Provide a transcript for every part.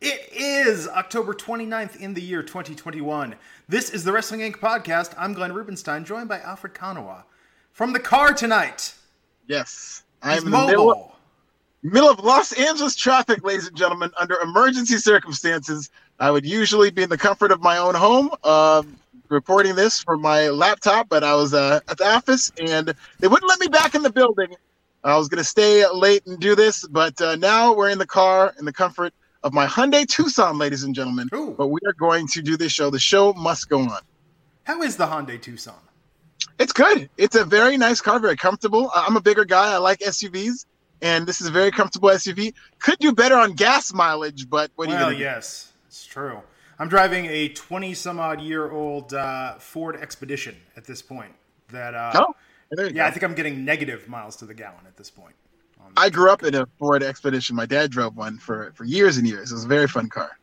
It is October 29th in the year 2021. This is the Wrestling Inc. podcast. I'm Glenn Rubenstein, joined by Alfred Konuwa. From the car tonight. Yes. I'm in mobile. the middle of, middle of Los Angeles traffic, ladies and gentlemen. Under emergency circumstances, I would usually be in the comfort of my own home, uh, reporting this from my laptop, but I was uh, at the office and they wouldn't let me back in the building. I was going to stay late and do this, but uh, now we're in the car in the comfort of my Hyundai Tucson, ladies and gentlemen. Ooh. But we are going to do this show. The show must go on. How is the Hyundai Tucson? It's good. It's a very nice car, very comfortable. I'm a bigger guy. I like SUVs, and this is a very comfortable SUV. Could do better on gas mileage, but what are you Well, going to yes, it's true. I'm driving a 20 some odd year old uh, Ford Expedition at this point. That uh. Oh, yeah, go. I think I'm getting negative miles to the gallon at this point. I grew up in a Ford Expedition. My dad drove one for, for years and years. It was a very fun car.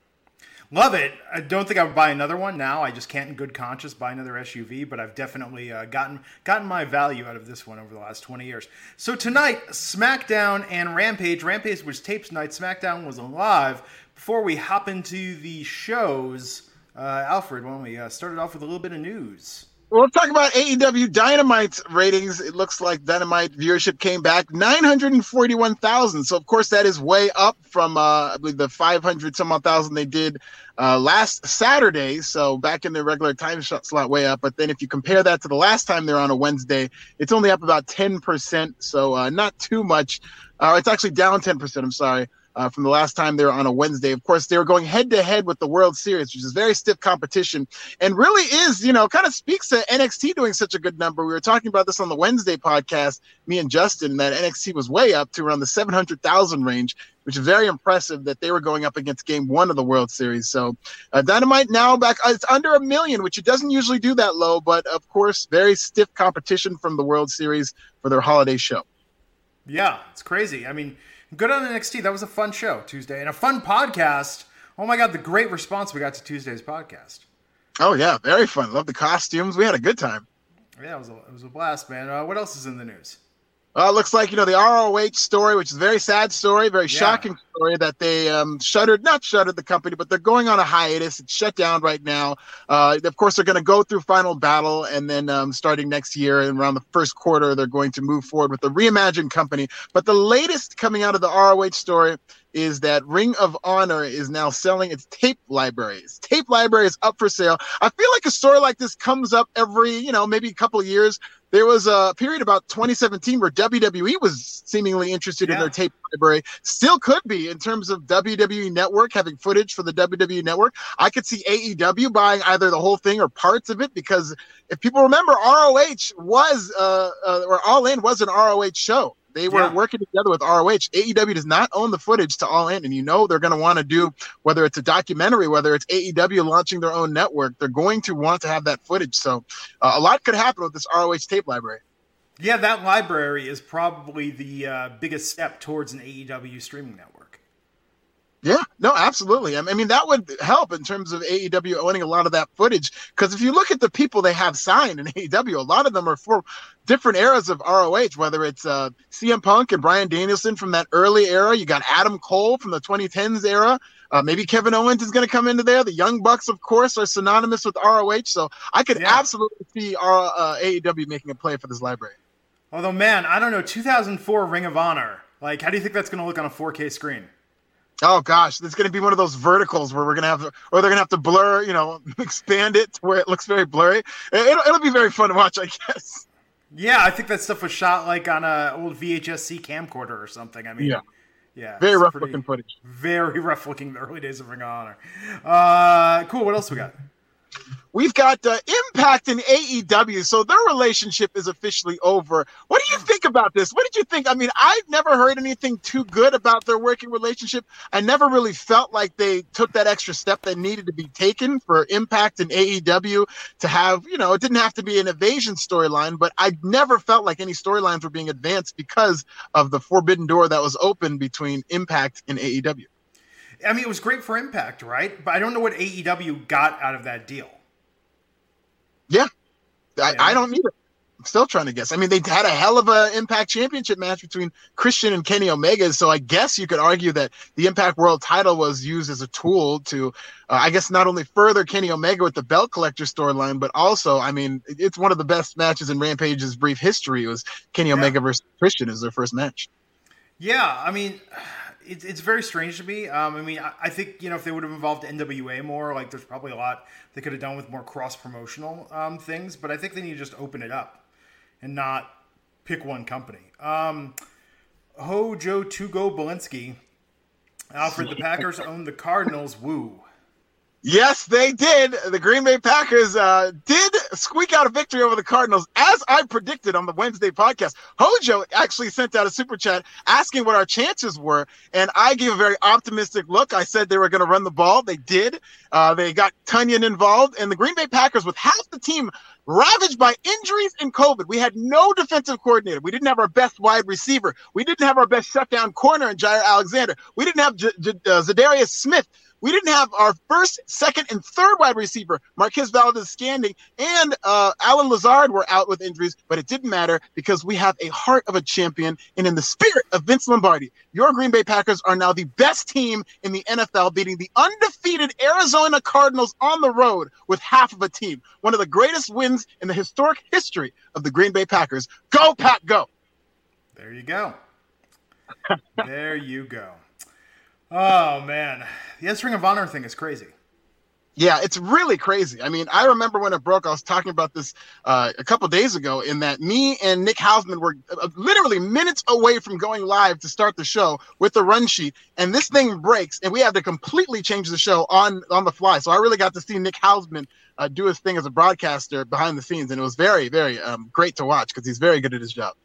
Love it. I don't think I would buy another one now. I just can't, in good conscience, buy another SUV. But I've definitely uh, gotten gotten my value out of this one over the last twenty years. So tonight, SmackDown and Rampage. Rampage was taped tonight. SmackDown was alive. Before we hop into the shows, uh, Alfred, why don't we uh, start it off with a little bit of news? Well, talk about AEW Dynamite's ratings. It looks like Dynamite viewership came back 941,000. So, of course, that is way up from, uh, I believe, the 500 some odd thousand they did uh, last Saturday. So, back in their regular time slot, way up. But then if you compare that to the last time they're on a Wednesday, it's only up about 10%. So, uh, not too much. Uh, it's actually down 10%. I'm sorry uh, from the last time they were on a Wednesday. Of course, they were going head to head with the World Series, which is very stiff competition and really is, you know, kind of speaks to NXT doing such a good number. We were talking about this on the Wednesday podcast, me and Justin, that NXT was way up to around the 700,000 range, which is very impressive that they were going up against game one of the World Series. So uh, Dynamite now back, uh, it's under a million, which it doesn't usually do that low, but of course, very stiff competition from the World Series for their holiday show. Yeah, it's crazy. I mean, good on NXT. That was a fun show Tuesday and a fun podcast. Oh my god, the great response we got to Tuesday's podcast. Oh, yeah, very fun. Love the costumes. We had a good time. Yeah, it was a, it was a blast, man. Uh, what else is in the news? Uh, it looks like you know the ROH story, which is a very sad story, very shocking story that they um, shuttered, not shuttered the company, but they're going on a hiatus. It's shut down right now. Uh, of course, they're going to go through Final Battle, and then um, starting next year and around the first quarter, they're going to move forward with the reimagined company. But the latest coming out of the ROH story is that Ring of Honor is now selling its tape libraries. Tape library is up for sale. I feel like a story like this comes up every, you know, maybe a couple of years. There was a period about 2017 where WWE was seemingly interested in their tape library. Still could be in terms of WWE Network having footage for the WWE Network. I could see AEW buying either the whole thing or parts of it because if people remember, ROH was uh, uh or All In was an ROH show. They were Yeah. working together with ROH. AEW does not own the footage to All In, and you know they're going to want to do whether it's a documentary, whether it's AEW launching their own network. They're going to want to have that footage. So uh, a lot could happen with this ROH tape library. Yeah, that library is probably the uh, biggest step towards an AEW streaming network. Yeah, no, absolutely. I mean, that would help in terms of AEW owning a lot of that footage. Because if you look at the people they have signed in AEW, a lot of them are for different eras of ROH, whether it's uh, CM Punk and Bryan Danielson from that early era. You got Adam Cole from the 2010s era. Uh, maybe Kevin Owens is going to come into there. The Young Bucks, of course, are synonymous with ROH. So I could Yeah. absolutely see our, uh, AEW making a play for this library. Although, man, I don't know, 2004 Ring of Honor. Like, how do you think that's going to look on a 4K screen? Oh gosh, it's going to be one of those verticals where we're going to have, or they're going to have to blur, you know, expand it to where it looks very blurry. It- It'll, it'll be very fun to watch, I guess. Yeah, I think that stuff was shot like on a old VHS-C camcorder or something. I mean, Yeah. yeah, Very rough pretty- looking footage. Very rough looking. The early days of Ring of Honor. Uh, cool. What else we got? We've got uh, Impact and AEW, so their relationship is officially over. What do you think about this? What did you think? I mean, I've never heard anything too good about their working relationship. I never really felt like they took that extra step that needed to be taken for Impact and AEW to have, you know, it didn't have to be an evasion storyline, but I never felt like any storylines were being advanced because of the forbidden door that was open between Impact and AEW. I mean, it was great for Impact, right? But I don't know what AEW got out of that deal. Yeah, I, I don't either. I'm still trying to guess. I mean, they had a hell of a Impact Championship match between Christian and Kenny Omega, so I guess you could argue that the Impact World Title was used as a tool to, uh, I guess, not only further Kenny Omega with the belt collector storyline, but also, I mean, it's one of the best matches in Rampage's brief history. It was Kenny yeah. Omega versus Christian as their first match. Yeah, I mean, it's, it's very strange to me. Um, I mean, I, I, think you know if they would have involved NWA more, like there's probably a lot they could have done with more cross promotional um, things. But I think they need to just open it up and not pick one company. Um, Hojo Tugo Belinsky, Alfred, the Packers own the Cardinals. Woo. Yes, they did. The Green Bay Packers uh, did squeak out a victory over the Cardinals, as I predicted on the Wednesday podcast. Hojo actually sent out a super chat asking what our chances were, and I gave a very optimistic look. I said they were going to run the ball. They did. Uh, they got Tonyan involved, and the Green Bay Packers, with half the team ravaged by injuries and COVID. We had no defensive coordinator. We didn't have our best wide receiver. We didn't have our best shutdown corner in Jaire Alexander. We didn't have J- J- uh, Za'Darius Smith. We didn't have our first, second, and third wide receiver, Marquez Valdez-Scantling, and uh, Allen Lazard were out with injuries, but it didn't matter because we have a heart of a champion. And in the spirit of Vince Lombardi, your Green Bay Packers are now the best team in the NFL, beating the undefeated Arizona Cardinals on the road with half of a team. One of the greatest wins in the historic history of the Green Bay Packers. Go, Pack, go. There you go. there you go. Oh man, the S Ring of Honor thing is crazy. Yeah, it's really crazy. I mean, I remember when it broke. I was talking about this uh, a couple days ago. In that me and Nick Hausman were uh, literally minutes away from going live to start the show with the run sheet, and this thing breaks, and we had to completely change the show on on the fly. So I really got to see Nick Hausman uh, do his thing as a broadcaster behind the scenes, and it was very, very um, great to watch because he's very good at his job.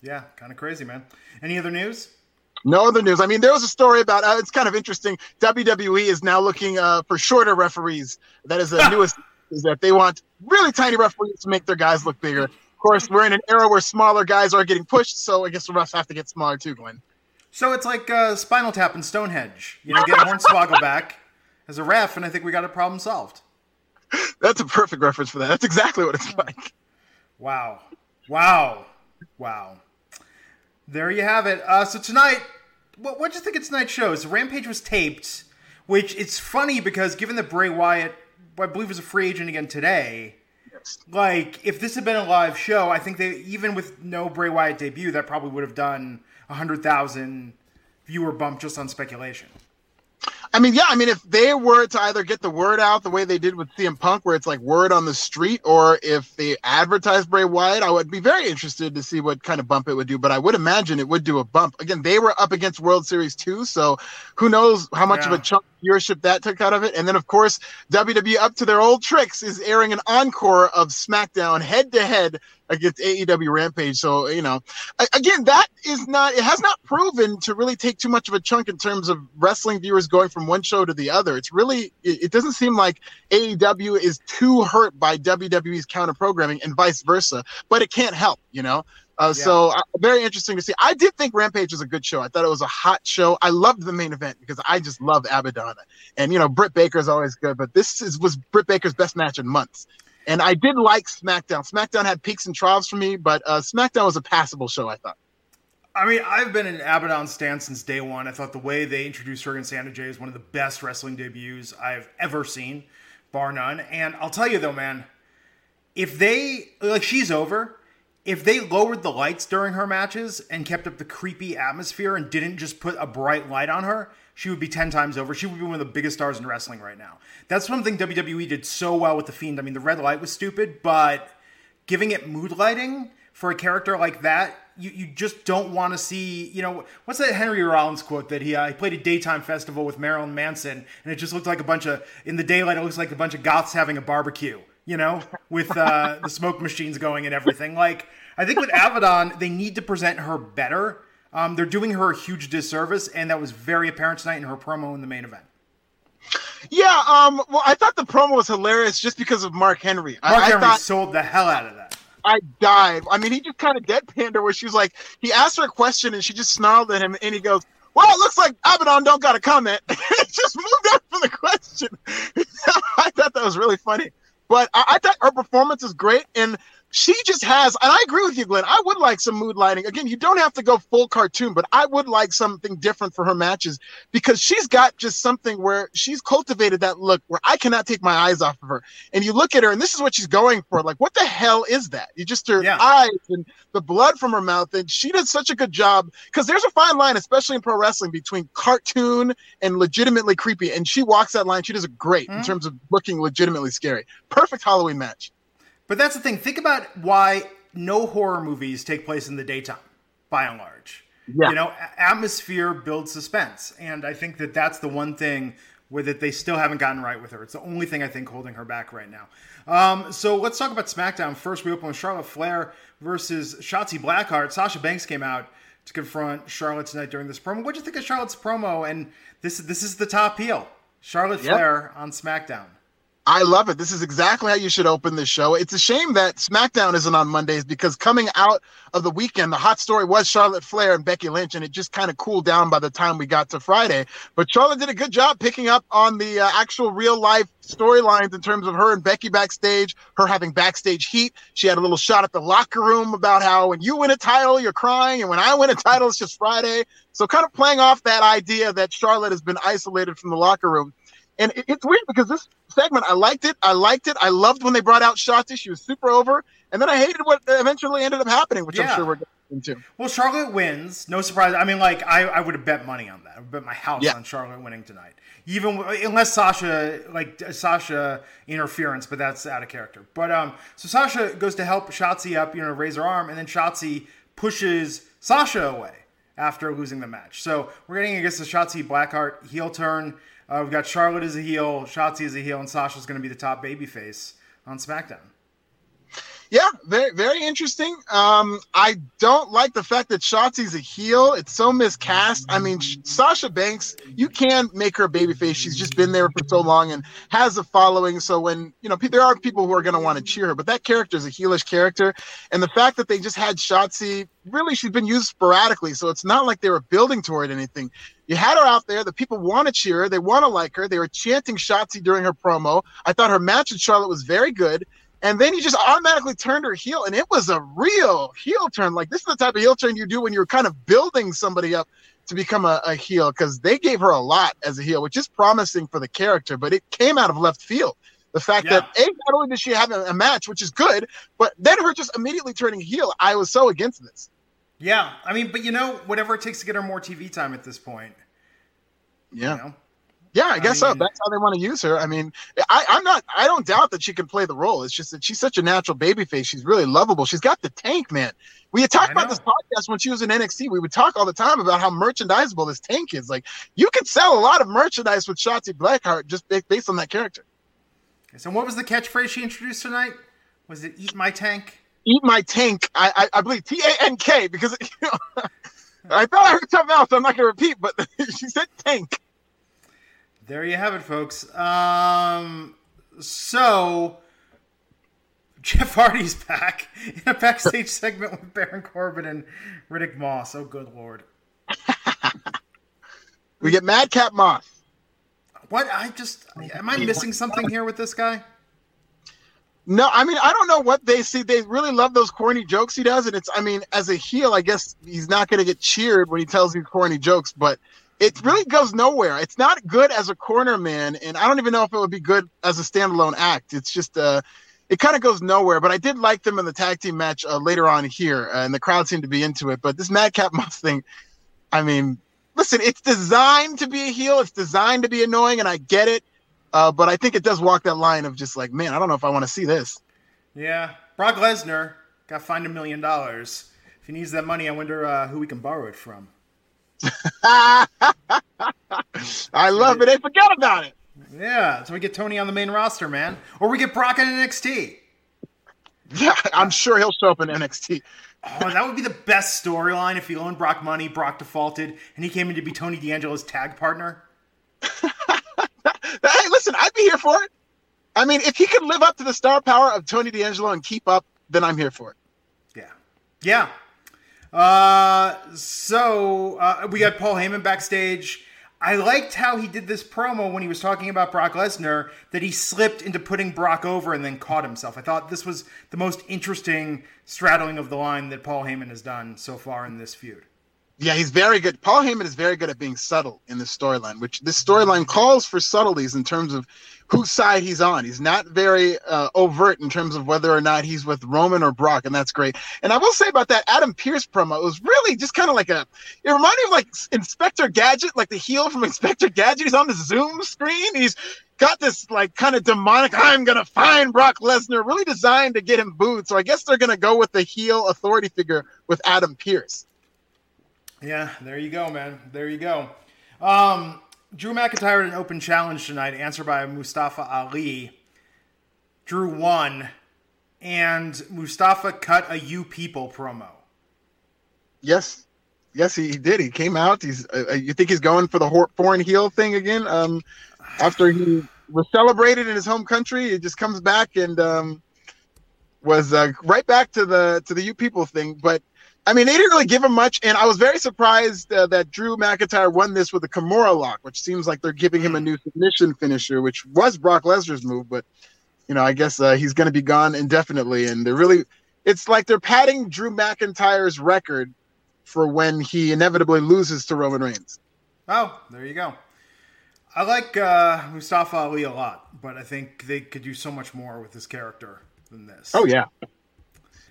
Yeah, kind of crazy, man. Any other news? No other news. I mean, there was a story about. Uh, it's kind of interesting. WWE is now looking uh, for shorter referees. That is the newest. Is that they want really tiny referees to make their guys look bigger. Of course, we're in an era where smaller guys are getting pushed, so I guess the refs have to get smaller too, Glenn. So it's like uh, Spinal Tap and Stonehenge. You know, get Hornswoggle back as a ref, and I think we got a problem solved. That's a perfect reference for that. That's exactly what it's like. Wow. Wow. Wow there you have it. Uh, so tonight, what what do you think of tonight's show? So Rampage was taped, which it's funny because given that Bray Wyatt, I believe, is a free agent again today. Yes. Like, if this had been a live show, I think they even with no Bray Wyatt debut, that probably would have done a hundred thousand viewer bump just on speculation. I mean, yeah, I mean, if they were to either get the word out the way they did with CM Punk, where it's like word on the street, or if they advertise Bray Wyatt, I would be very interested to see what kind of bump it would do. But I would imagine it would do a bump. Again, they were up against World Series 2, so who knows how much yeah. of a chunk viewership that took out of it. And then, of course, WWE up to their old tricks is airing an encore of SmackDown head to head against AEW Rampage. So, you know, again, that is not, it has not proven to really take too much of a chunk in terms of wrestling viewers going from one show to the other. It's really, it, doesn't seem like AEW is too hurt by WWE's counter programming and vice versa, but it can't help, you know? Uh, yeah. So uh, very interesting to see. I did think Rampage was a good show. I thought it was a hot show. I loved the main event because I just love Abadon, and you know Britt Baker is always good. But this is, was Britt Baker's best match in months. And I did like SmackDown. SmackDown had peaks and troughs for me, but uh, SmackDown was a passable show, I thought. I mean, I've been an Abadon stand since day one. I thought the way they introduced her and Santa J is one of the best wrestling debuts I've ever seen, bar none. And I'll tell you though, man, if they like she's over, if they lowered the lights during her matches and kept up the creepy atmosphere and didn't just put a bright light on her, she would be 10 times over. She would be one of the biggest stars in wrestling right now. That's one thing WWE did so well with The Fiend. I mean, the red light was stupid, but giving it mood lighting for a character like that, you, you just don't want to see, you know, what's that Henry Rollins quote that he, uh, he played a daytime festival with Marilyn Manson and it just looked like a bunch of, in the daylight, it looks like a bunch of goths having a barbecue, you know, with uh, the smoke machines going and everything. Like, I think with Abadon, they need to present her better. Um, they're doing her a huge disservice, and that was very apparent tonight in her promo in the main event. Yeah, um, well, I thought the promo was hilarious just because of Mark Henry. Mark I, Henry I thought, sold the hell out of that. I died. I mean, he just kind of deadpanned her where she was like, he asked her a question and she just snarled at him and he goes, well, it looks like Abadon don't got a comment. just moved on from the question. I thought that was really funny. But I, I thought her performance is great. And she just has, and I agree with you, Glenn. I would like some mood lighting. Again, you don't have to go full cartoon, but I would like something different for her matches because she's got just something where she's cultivated that look where I cannot take my eyes off of her. And you look at her, and this is what she's going for. Like, what the hell is that? You just her yeah. eyes and the blood from her mouth, and she does such a good job because there's a fine line, especially in pro wrestling, between cartoon and legitimately creepy. And she walks that line. She does it great mm-hmm. in terms of looking legitimately scary. Perfect Halloween match. But that's the thing. Think about why no horror movies take place in the daytime, by and large. Yeah. You know, atmosphere builds suspense, and I think that that's the one thing where that they still haven't gotten right with her. It's the only thing I think holding her back right now. Um, so let's talk about SmackDown first. We open with Charlotte Flair versus Shotzi Blackheart. Sasha Banks came out to confront Charlotte tonight during this promo. What do you think of Charlotte's promo? And this this is the top heel, Charlotte yep. Flair on SmackDown. I love it. This is exactly how you should open this show. It's a shame that SmackDown isn't on Mondays because coming out of the weekend, the hot story was Charlotte Flair and Becky Lynch, and it just kind of cooled down by the time we got to Friday. But Charlotte did a good job picking up on the uh, actual real life storylines in terms of her and Becky backstage, her having backstage heat. She had a little shot at the locker room about how when you win a title, you're crying, and when I win a title, it's just Friday. So kind of playing off that idea that Charlotte has been isolated from the locker room. And it's weird because this segment, I liked it. I liked it. I loved when they brought out Shotzi. She was super over. And then I hated what eventually ended up happening, which yeah. I'm sure we're getting to. Well, Charlotte wins. No surprise. I mean, like, I, I would have bet money on that. I would bet my house yeah. on Charlotte winning tonight. Even unless Sasha, like, Sasha interference, but that's out of character. But, um, so Sasha goes to help Shotzi up, you know, raise her arm, and then Shotzi pushes Sasha away after losing the match. So we're getting, guess, the Shotzi Blackheart heel turn. Uh, we've got Charlotte as a heel, Shotzi as a heel, and Sasha's going to be the top babyface on SmackDown. Yeah, very very interesting. Um, I don't like the fact that Shotzi's a heel. It's so miscast. I mean, Sasha Banks, you can make her a babyface. She's just been there for so long and has a following. So when you know, there are people who are going to want to cheer her, but that character is a heelish character, and the fact that they just had Shotzi, really, she's been used sporadically. So it's not like they were building toward anything. You had her out there. The people want to cheer her. They want to like her. They were chanting Shotzi during her promo. I thought her match with Charlotte was very good. And then he just automatically turned her heel, and it was a real heel turn. Like this is the type of heel turn you do when you're kind of building somebody up to become a, a heel, because they gave her a lot as a heel, which is promising for the character, but it came out of left field. The fact yeah. that a not only did she have a, a match, which is good, but then her just immediately turning heel. I was so against this. Yeah, I mean, but you know, whatever it takes to get her more TV time at this point. Yeah. You know? Yeah, I guess I mean, so. That's how they want to use her. I mean, I, I'm not. I don't doubt that she can play the role. It's just that she's such a natural baby face. She's really lovable. She's got the tank, man. We had talked about this podcast when she was in NXT. We would talk all the time about how merchandisable this tank is. Like, you could sell a lot of merchandise with Shotzi Blackheart just based on that character. So, what was the catchphrase she introduced tonight? Was it "Eat my tank"? Eat my tank. I I, I believe T A N K because you know, I thought I heard something else. So I'm not going to repeat, but she said tank. There you have it, folks. Um, so Jeff Hardy's back in a backstage segment with Baron Corbin and Riddick Moss. Oh, good lord. we get Madcap Moss. What? I just am I missing something here with this guy? No, I mean I don't know what they see. They really love those corny jokes he does, and it's I mean as a heel, I guess he's not going to get cheered when he tells these corny jokes, but it really goes nowhere. It's not good as a corner man, and I don't even know if it would be good as a standalone act. It's just uh, it kind of goes nowhere. But I did like them in the tag team match uh, later on here, uh, and the crowd seemed to be into it. But this Madcap Moss thing, I mean, listen, it's designed to be a heel. It's designed to be annoying, and I get it. Uh, but I think it does walk that line of just like, man, I don't know if I want to see this. Yeah, Brock Lesnar got fined a million dollars If he needs that money, I wonder uh, who we can borrow it from. I love it. They forget about it. Yeah, so we get Tony on the main roster, man, or we get Brock in NXT. Yeah, I'm sure he'll show up in NXT. Oh, that would be the best storyline if he loaned Brock money, Brock defaulted, and he came in to be Tony D'Angelo's tag partner. hey, listen, I'd be here for it. I mean, if he could live up to the star power of Tony D'Angelo and keep up, then I'm here for it. Yeah. Yeah. Uh, so uh, we got Paul Heyman backstage. I liked how he did this promo when he was talking about Brock Lesnar that he slipped into putting Brock over and then caught himself. I thought this was the most interesting straddling of the line that Paul Heyman has done so far in this feud. Yeah, he's very good. Paul Heyman is very good at being subtle in this storyline, which this storyline calls for subtleties in terms of whose side he's on. He's not very uh, overt in terms of whether or not he's with Roman or Brock, and that's great. And I will say about that Adam Pearce promo, it was really just kind of like a. It reminded me of like Inspector Gadget, like the heel from Inspector Gadget. He's on the Zoom screen. He's got this like kind of demonic. I'm gonna find Brock Lesnar, really designed to get him booed. So I guess they're gonna go with the heel authority figure with Adam Pearce. Yeah, there you go, man. There you go. Um, Drew McIntyre had an open challenge tonight, answered by Mustafa Ali. Drew won, and Mustafa cut a "You People" promo. Yes, yes, he, did. He came out. He's. Uh, uh you think he's going for the foreign heel thing again? Um, after he was celebrated in his home country, he just comes back and um, was uh, right back to the to the "You People" thing, but I mean, they didn't really give him much, and I was very surprised uh, that Drew McIntyre won this with a Kimura lock, which seems like they're giving him a new submission finisher, which was Brock Lesnar's move, but you know, I guess uh, he's going to be gone indefinitely, and they're really, it's like they're padding Drew McIntyre's record for when he inevitably loses to Roman Reigns. Oh, there you go. I like uh, Mustafa Ali a lot, but I think they could do so much more with his character than this. Oh yeah,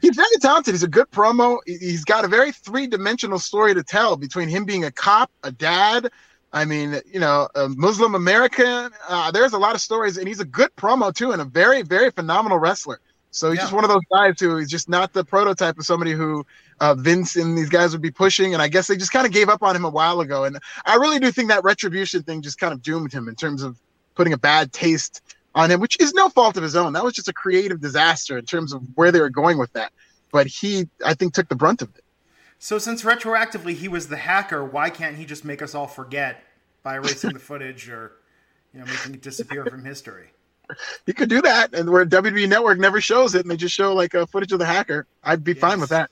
he's very talented. He's a good promo. He's got a very three dimensional story to tell between him being a cop, a dad. I mean, you know, a Muslim American. Uh, there's a lot of stories, and he's a good promo too, and a very, very phenomenal wrestler. So he's yeah. just one of those guys who is just not the prototype of somebody who uh, Vince and these guys would be pushing. And I guess they just kind of gave up on him a while ago. And I really do think that retribution thing just kind of doomed him in terms of putting a bad taste on him, which is no fault of his own. That was just a creative disaster in terms of where they were going with that. But he, I think, took the brunt of it. So since retroactively he was the hacker, why can't he just make us all forget by erasing the footage or, you know, making it disappear from history? He could do that, and where WWE Network never shows it, and they just show like a footage of the hacker, I'd be yes. fine with that.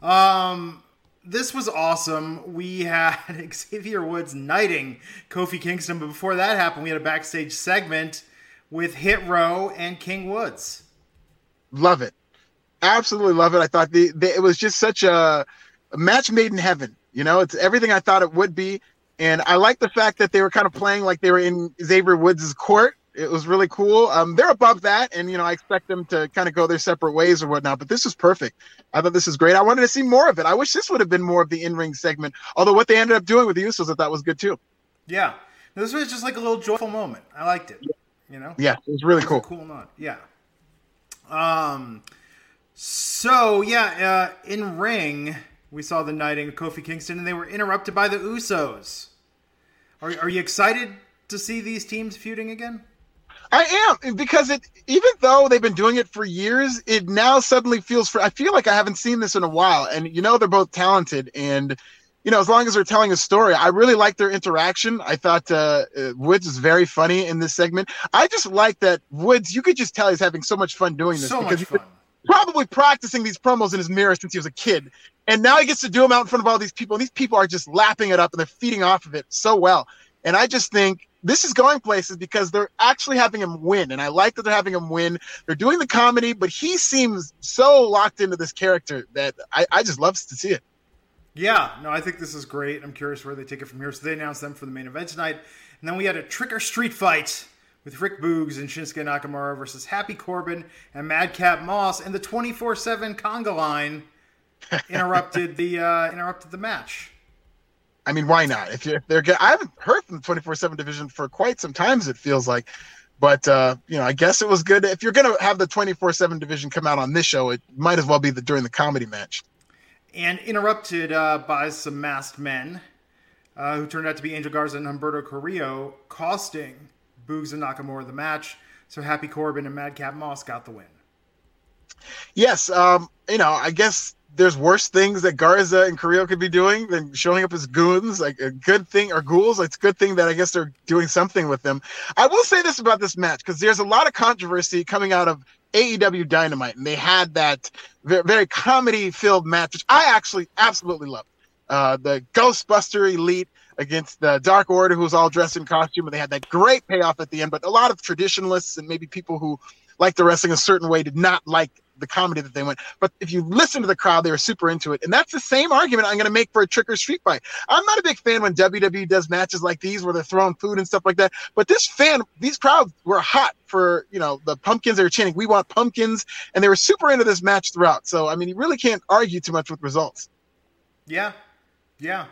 Um, this was awesome. We had Xavier Woods knighting Kofi Kingston, but before that happened, we had a backstage segment with Hit Row and King Woods. Love it. Absolutely love it. I thought the, the it was just such a, a match made in heaven. You know, it's everything I thought it would be. And I like the fact that they were kind of playing like they were in Xavier Woods' court. It was really cool. Um, they're above that, and you know, I expect them to kind of go their separate ways or whatnot. But this was perfect. I thought this was great. I wanted to see more of it. I wish this would have been more of the in-ring segment. Although what they ended up doing with the Usos, I thought was good too. Yeah, this was just like a little joyful moment. I liked it. You know. Yeah, it was really cool. cool nod. Yeah. Um. So yeah, uh, in ring we saw the knighting of Kofi Kingston, and they were interrupted by the Usos. Are are you excited to see these teams feuding again? I am because it even though they've been doing it for years, it now suddenly feels for I feel like I haven't seen this in a while. And you know they're both talented and you know as long as they're telling a story, I really like their interaction. I thought uh, uh, Woods is very funny in this segment. I just like that Woods. You could just tell he's having so much fun doing this so because much fun. probably practicing these promos in his mirror since he was a kid, and now he gets to do them out in front of all these people. And these people are just lapping it up and they're feeding off of it so well. And I just think this is going places because they're actually having him win. And I like that they're having him win. They're doing the comedy, but he seems so locked into this character that I, I just love to see it. Yeah, no, I think this is great. I'm curious where they take it from here. So they announced them for the main event tonight. And then we had a trick or street fight with Rick Boogs and Shinsuke Nakamura versus Happy Corbin and Madcap Moss. And the 24 7 conga line interrupted the uh, interrupted the match. I mean, why not? If you're if they're, I haven't heard from the 24 7 division for quite some times, it feels like. But, uh, you know, I guess it was good. If you're going to have the 24 7 division come out on this show, it might as well be the, during the comedy match. And interrupted uh, by some masked men uh, who turned out to be Angel Garza and Humberto Carrillo, costing Boogs and Nakamura the match. So Happy Corbin and Madcap Moss got the win. Yes, um, you know, I guess there's worse things that Garza and Carrillo could be doing than showing up as goons. Like a good thing or ghouls. It's a good thing that I guess they're doing something with them. I will say this about this match because there's a lot of controversy coming out of AEW Dynamite, and they had that very comedy filled match, which I actually absolutely loved. Uh, the Ghostbuster Elite against the Dark Order, who was all dressed in costume, and they had that great payoff at the end. But a lot of traditionalists and maybe people who like the wrestling a certain way did not like the comedy that they went. But if you listen to the crowd, they were super into it. And that's the same argument I'm going to make for a trick or street fight. I'm not a big fan when WWE does matches like these where they're throwing food and stuff like that. But this fan, these crowds were hot for, you know, the pumpkins. They were chanting, we want pumpkins. And they were super into this match throughout. So, I mean, you really can't argue too much with results. Yeah. Yeah.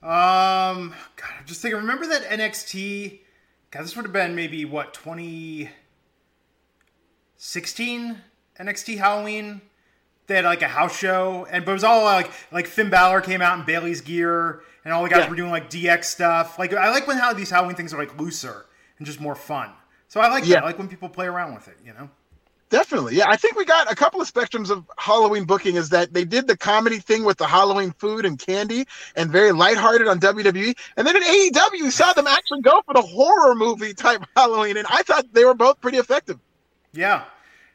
Um, God, I'm just thinking, remember that NXT? God, this would have been maybe what, 2016? NXT Halloween. They had like a house show, and but it was all like like Finn Balor came out in Bailey's gear, and all the guys yeah. were doing like DX stuff. Like I like when how these Halloween things are like looser and just more fun. So I like yeah. that. I like when people play around with it. You know. Definitely. Yeah. I think we got a couple of spectrums of Halloween booking is that they did the comedy thing with the Halloween food and candy and very lighthearted on WWE. And then in AEW, you saw them actually go for the horror movie type Halloween. And I thought they were both pretty effective. Yeah.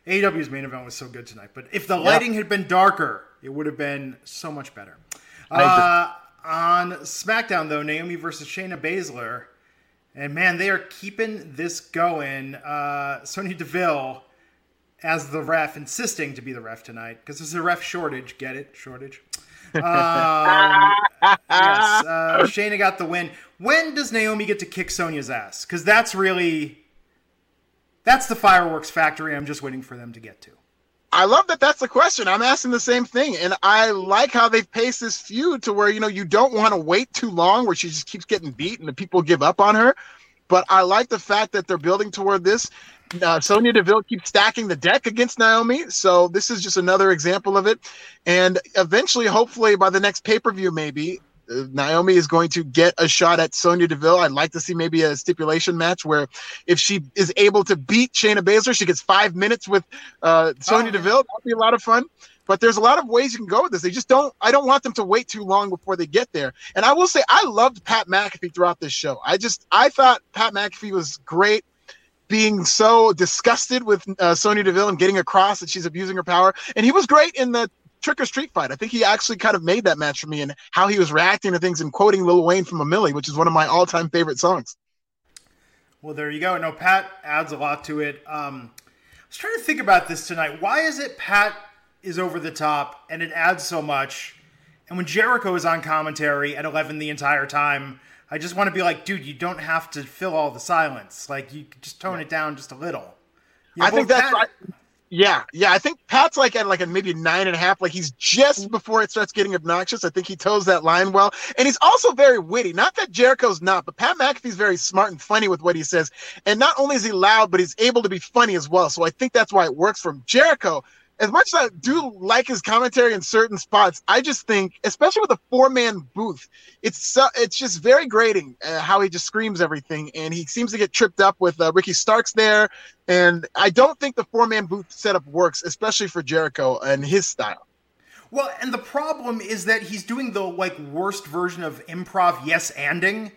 AEW's main event was so good tonight, but if the lighting had been darker, it would have been so much better. Uh, on SmackDown, though, Naomi versus Shayna Baszler, and man, they are keeping this going. Uh, Sonya Deville as the ref, insisting to be the ref tonight because there's a ref shortage. Get it? Shortage. Um, yes, uh, Shayna got the win. When does Naomi get to kick Sonya's ass? Because that's really that's the fireworks factory I'm just waiting for them to get to. I love that that's the question. I'm asking the same thing. And I like how they've paced this feud to where, you know, you don't want to wait too long where she just keeps getting beat and the people give up on her. But I like the fact that they're building toward this. Uh, Sonya Deville keeps stacking the deck against Naomi. So this is just another example of it. And eventually, hopefully, by the next pay per view, maybe Naomi is going to get a shot at Sonya Deville. I'd like to see maybe a stipulation match where if she is able to beat Shayna Baszler, she gets five minutes with uh, Sonya oh. Deville. That'd be a lot of fun. But there's a lot of ways you can go with this. They just don't. I don't want them to wait too long before they get there. And I will say, I loved Pat McAfee throughout this show. I just, I thought Pat McAfee was great being so disgusted with uh, Sonya Deville and getting across that she's abusing her power. And he was great in the trick or street fight. I think he actually kind of made that match for me and how he was reacting to things and quoting Lil Wayne from a Milli, which is one of my all time favorite songs. Well, there you go. No, Pat adds a lot to it. Um, I was trying to think about this tonight. Why is it Pat is over the top and it adds so much? And when Jericho is on commentary at 11 the entire time, I just want to be like, dude, you don't have to fill all the silence. Like, you just tone it down just a little. You know, I think that's Pat, right. Yeah, yeah. I think Pat's like at like a maybe nine and a half. Like he's just mm. before it starts getting obnoxious. I think he toes that line well, and he's also very witty. Not that Jericho's not, but Pat McAfee's very smart and funny with what he says. And not only is he loud, but he's able to be funny as well. So I think that's why it works for him. Jericho as much as I do like his commentary in certain spots, I just think, especially with a four man booth, it's so, it's just very grating uh, how he just screams everything, and he seems to get tripped up with uh, Ricky Starks there, and I don't think the four man booth setup works, especially for Jericho and his style. Well, and the problem is that he's doing the like worst version of improv yes anding.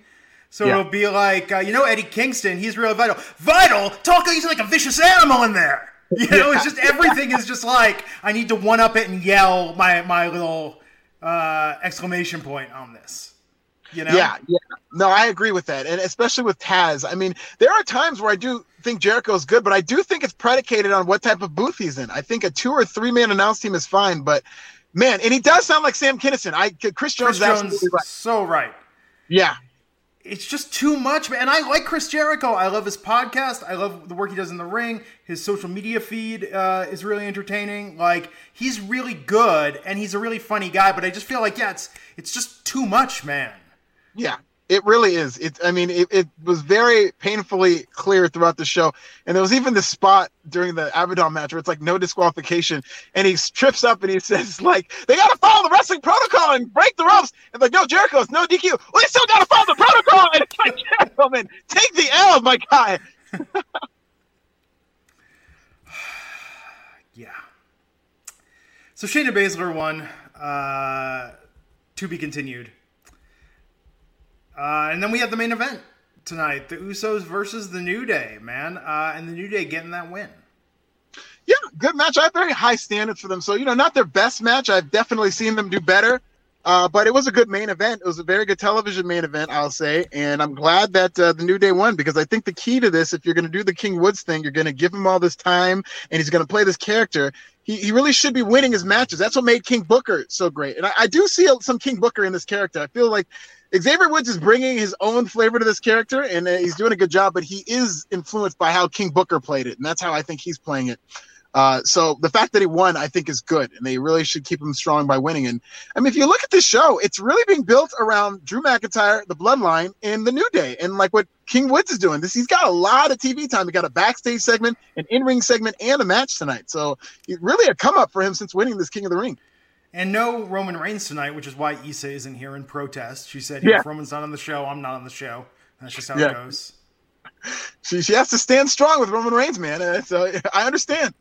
So yeah. it'll be like, uh, you know, Eddie Kingston, he's really vital. Vital? Talk, he's like a vicious animal in there. You know, it's just everything is just like I need to one up it and yell my my little uh, exclamation point on this. You know? Yeah, yeah. No, I agree with that, and especially with Taz. I mean, there are times where I do think Jericho's good, but I do think it's predicated on what type of booth he's in. I think a two or three man announce team is fine, but man, and he does sound like Sam Kinison. I Chris Jones, Chris Jones right. so right. Yeah, it's just too much, man. And I like Chris Jericho. I love his podcast. I love the work he does in the ring. His social media feed uh, is really entertaining. Like he's really good, and he's a really funny guy. But I just feel like yeah, it's it's just too much, man. Yeah, It really is. It. I mean, it, it was very painfully clear throughout the show, and there was even the spot during the Abadon match where it's like no disqualification, and he trips up and he says like they got to follow the wrestling protocol and break the ropes. And like no Jericho, it's no DQ. Well, still got to follow the protocol. And it's like gentlemen, take the L, my guy. yeah. So Shayna Baszler won. Uh, to be continued. Uh, and then we have the main event tonight: the Usos versus the New Day. Man, uh, and the New Day getting that win. Yeah, good match. I have very high standards for them. So you know, not their best match. I've definitely seen them do better. Uh, but it was a good main event. It was a very good television main event, I'll say. And I'm glad that uh, the New Day won because I think the key to this, if you're going to do the King Woods thing, you're going to give him all this time and he's going to play this character. He, he really should be winning his matches. That's what made King Booker so great. And I, I do see some King Booker in this character. I feel like Xavier Woods is bringing his own flavor to this character and uh, he's doing a good job, but he is influenced by how King Booker played it. And that's how I think he's playing it. Uh, so the fact that he won, I think, is good, and they really should keep him strong by winning. And I mean, if you look at this show, it's really being built around Drew McIntyre, the Bloodline, and the New Day, and like what King Woods is doing. This he's got a lot of TV time. He got a backstage segment, an in-ring segment, and a match tonight. So really a come up for him since winning this King of the Ring. And no Roman Reigns tonight, which is why Issa isn't here in protest. She said, yeah. "If Roman's not on the show, I'm not on the show." That's just how yeah. it goes. She she has to stand strong with Roman Reigns, man. So I understand.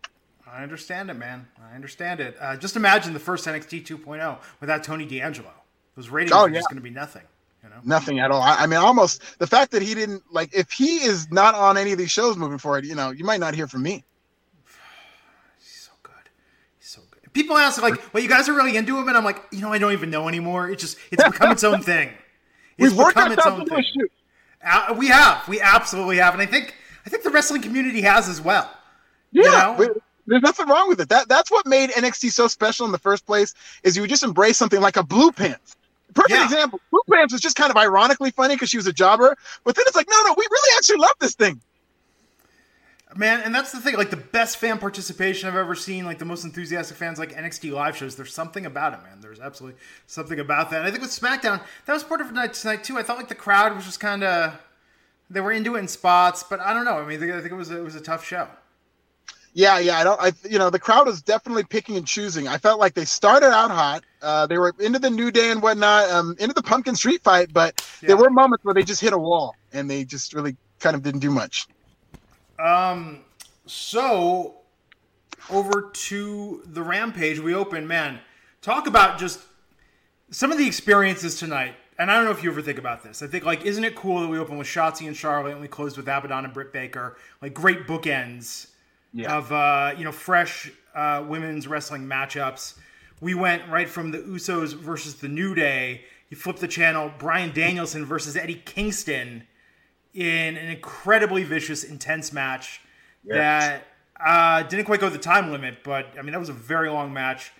I understand it, man. I understand it. Uh, just imagine the first NXT 2.0 without Tony D'Angelo. Those ratings oh, are yeah. just going to be nothing. You know? Nothing at all. I, I, mean, almost the fact that he didn't like if he is not on any of these shows moving forward, you know, you might not hear from me. He's so good. He's so good. People ask like, "Well, you guys are really into him," and I'm like, you know, I don't even know anymore. It's just it's become its own thing. It's We've become its own thing. Uh, we have, we absolutely have, and I think I think the wrestling community has as well. Yeah, you know? There's nothing wrong with it. That that's what made NXT so special in the first place. Is you would just embrace something like a Blue Pants. Perfect yeah. example. Blue Pants was just kind of ironically funny because she was a jobber, but then it's like, no, no, we really actually love this thing. Man, and that's the thing. Like the best fan participation I've ever seen. Like the most enthusiastic fans, like NXT live shows. There's something about it, man. There's absolutely something about that. And I think with SmackDown, that was part of the night tonight too. I thought like the crowd was just kind of they were into it in spots, but I don't know. I mean, I think it was a, it was a tough show. Yeah, yeah. I don't. I you know the crowd was definitely picking and choosing. I felt like they started out hot. Uh, they were into the new day and whatnot, um, into the pumpkin street fight, but yeah. there were moments where they just hit a wall and they just really kind of didn't do much. Um. So over to the rampage we open. Man, talk about just some of the experiences tonight. And I don't know if you ever think about this. I think like, isn't it cool that we open with Shotzi and Charlotte and we close with Abadon and Britt Baker? Like great bookends yeah. of uh, you know fresh uh, women's wrestling matchups. We went right from the Usos versus the New Day. You flip the channel, Bryan Danielson versus Eddie Kingston in an incredibly vicious, intense match that uh, didn't quite go the time limit, but I mean that was a very long match,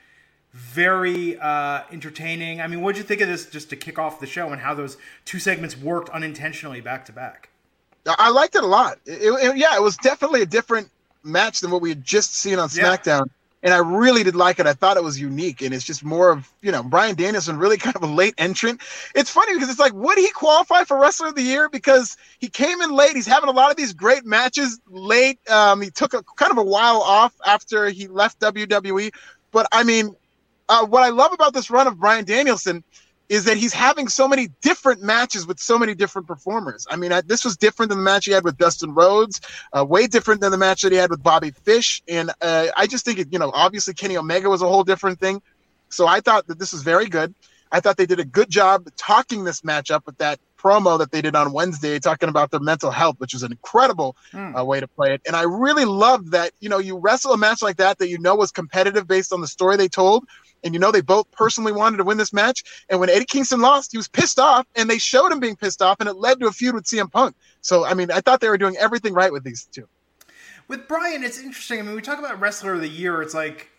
very uh, entertaining. I mean, what did you think of this just to kick off the show and how those two segments worked unintentionally back to back? I liked it a lot. It, it, yeah, it was definitely a different match than what we had just seen on SmackDown. Yeah. And I really did like it. I thought it was unique, and it's just more of you know Bryan Danielson, really kind of a late entrant. It's funny because it's like, would he qualify for Wrestler of the Year because he came in late? He's having a lot of these great matches late. Um, he took a kind of a while off after he left WWE, but I mean, uh, what I love about this run of Bryan Danielson is that he's having so many different matches with so many different performers. I mean, I, this was different than the match he had with Dustin Rhodes, uh, way different than the match that he had with Bobby Fish. And uh, I just think, it, you know, obviously Kenny Omega was a whole different thing. So I thought that this was very good. I thought they did a good job talking this match up with that promo that they did on Wednesday, talking about their mental health, which is an incredible mm. uh, way to play it. And I really loved that, you know, you wrestle a match like that that you know was competitive based on the story they told, and you know, they both personally wanted to win this match. And when Eddie Kingston lost, he was pissed off, and they showed him being pissed off, and it led to a feud with CM Punk. So, I mean, I thought they were doing everything right with these two. With Brian, it's interesting. I mean, we talk about wrestler of the year. It's like,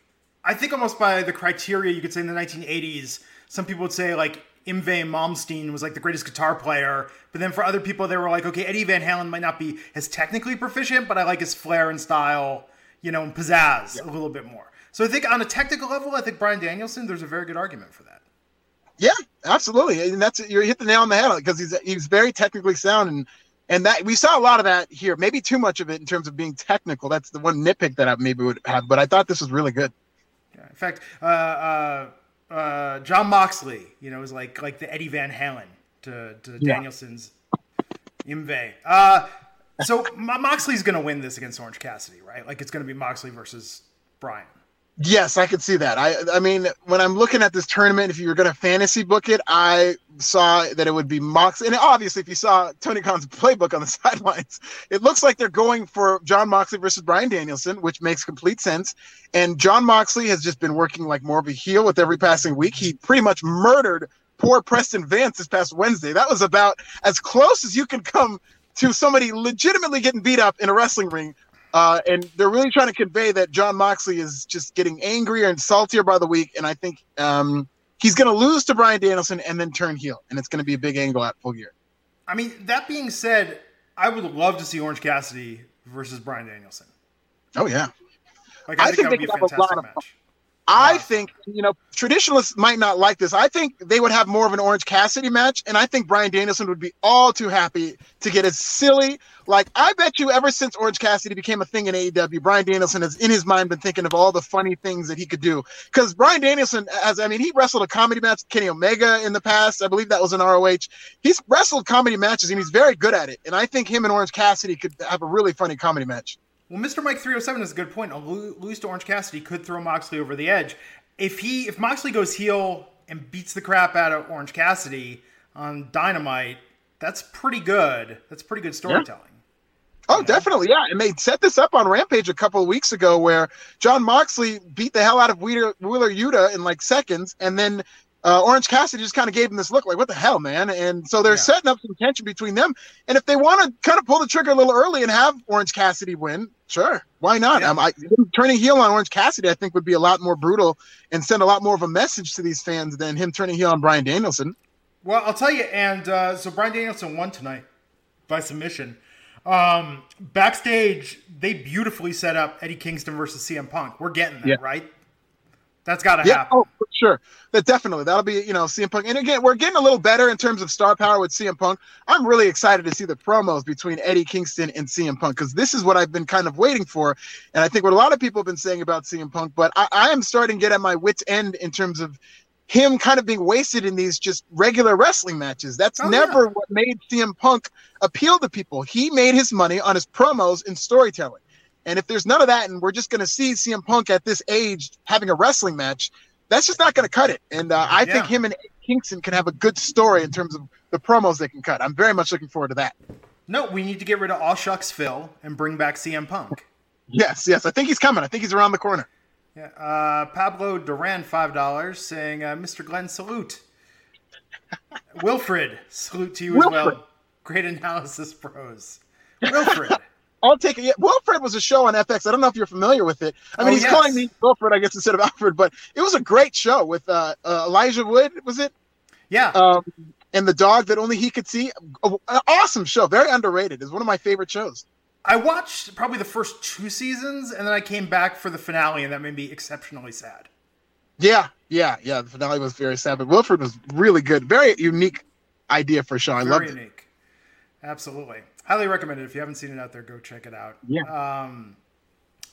I think almost by the criteria you could say in the 1980s, some people would say like Yngwie Malmsteen was like the greatest guitar player, but then for other people they were like, okay, Eddie Van Halen might not be as technically proficient, but I like his flair and style, you know, and pizzazz yeah. a little bit more. So I think on a technical level, I think Bryan Danielson, there's a very good argument for that. Yeah, absolutely, and that's you hit the nail on the head because he's he's very technically sound and and that we saw a lot of that here. Maybe too much of it in terms of being technical. That's the one nitpick that I maybe would have, but I thought this was really good. Yeah, in fact, uh, uh, uh, Jon Moxley, you know, is like like the Eddie Van Halen to, to yeah. Danielson's Yngwie. Uh, so Moxley's going to win this against Orange Cassidy, right? Like it's going to be Moxley versus Bryan. Yes, I could see that. I I mean, when I'm looking at this tournament, if you were going to fantasy book it, I saw that it would be Mox. And obviously, if you saw Tony Khan's playbook on the sidelines, it looks like they're going for Jon Moxley versus Bryan Danielson, which makes complete sense. And Jon Moxley has just been working like more of a heel with every passing week. He pretty much murdered poor Preston Vance this past Wednesday. That was about as close as you can come to somebody legitimately getting beat up in a wrestling ring uh, and they're really trying to convey that Jon Moxley is just getting angrier and saltier by the week. And I think um, he's going to lose to Bryan Danielson and then turn heel. And it's going to be a big angle at full gear. I mean, that being said, I would love to see Orange Cassidy versus Bryan Danielson. Oh, yeah. Like, I, I think, think that would be a fantastic match. I think, you know, traditionalists might not like this. I think they would have more of an Orange Cassidy match, and I think Bryan Danielson would be all too happy to get as silly. Like, I bet you ever since Orange Cassidy became a thing in AEW, Bryan Danielson has, in his mind, been thinking of all the funny things that he could do. Because Bryan Danielson, as I mean, he wrestled a comedy match, Kenny Omega, in the past. I believe that was in ROH. He's wrestled comedy matches, and he's very good at it. And I think him and Orange Cassidy could have a really funny comedy match. Well, Mr. Mike 307 is a good point. A lose to Orange Cassidy could throw Moxley over the edge. If he if Moxley goes heel and beats the crap out of Orange Cassidy on Dynamite, that's pretty good. That's pretty good storytelling. Yeah. Oh, definitely, yeah. And they set this up on Rampage a couple of weeks ago, where Jon Moxley beat the hell out of Wheeler, Wheeler Yuta in like seconds, and then uh, Orange Cassidy just kind of gave him this look like, what the hell, man? And so they're yeah. setting up some tension between them. And if they want to kind of pull the trigger a little early and have Orange Cassidy win, sure, why not? Yeah. Um, I, turning heel on Orange Cassidy, I think, would be a lot more brutal and send a lot more of a message to these fans than him turning heel on Bryan Danielson. Well, I'll tell you. And uh, so Bryan Danielson won tonight by submission. Um, backstage, they beautifully set up Eddie Kingston versus CM Punk. We're getting that, yeah. right? That's got to yeah, happen. Oh, for sure. That definitely. That'll be, you know, CM Punk. And again, we're getting a little better in terms of star power with CM Punk. I'm really excited to see the promos between Eddie Kingston and CM Punk because this is what I've been kind of waiting for. And I think what a lot of people have been saying about CM Punk, but I, I am starting to get at my wits' end in terms of him kind of being wasted in these just regular wrestling matches. That's oh, never yeah. what made CM Punk appeal to people. He made his money on his promos and storytelling. And if there's none of that, and we're just going to see CM Punk at this age having a wrestling match, that's just not going to cut it. And uh, I yeah. think him and Kingston can have a good story in terms of the promos they can cut. I'm very much looking forward to that. No, we need to get rid of All Shucks Phil and bring back CM Punk. Yes, yes. I think he's coming. I think he's around the corner. Yeah. Uh, Pablo Duran, $5, saying, uh, Mr. Glenn, salute. Wilfred, salute to you Wilfred. as well. Great analysis, pros. Wilfred. I'll take it. Yeah, Wilfred was a show on FX. I don't know if you're familiar with it. I mean, oh, he's yes. calling me Wilfred, I guess, instead of Alfred, but it was a great show with uh, uh, Elijah Wood, was it? Yeah. Um, and the dog that only he could see. Oh, awesome show. Very underrated. It's one of my favorite shows. I watched probably the first two seasons, and then I came back for the finale, and that made me exceptionally sad. Yeah, yeah, yeah. The finale was very sad, but Wilfred was really good. Very unique idea for a show. I love it. unique. Absolutely highly recommend it. If you haven't seen it out there, go check it out. Yeah. Um,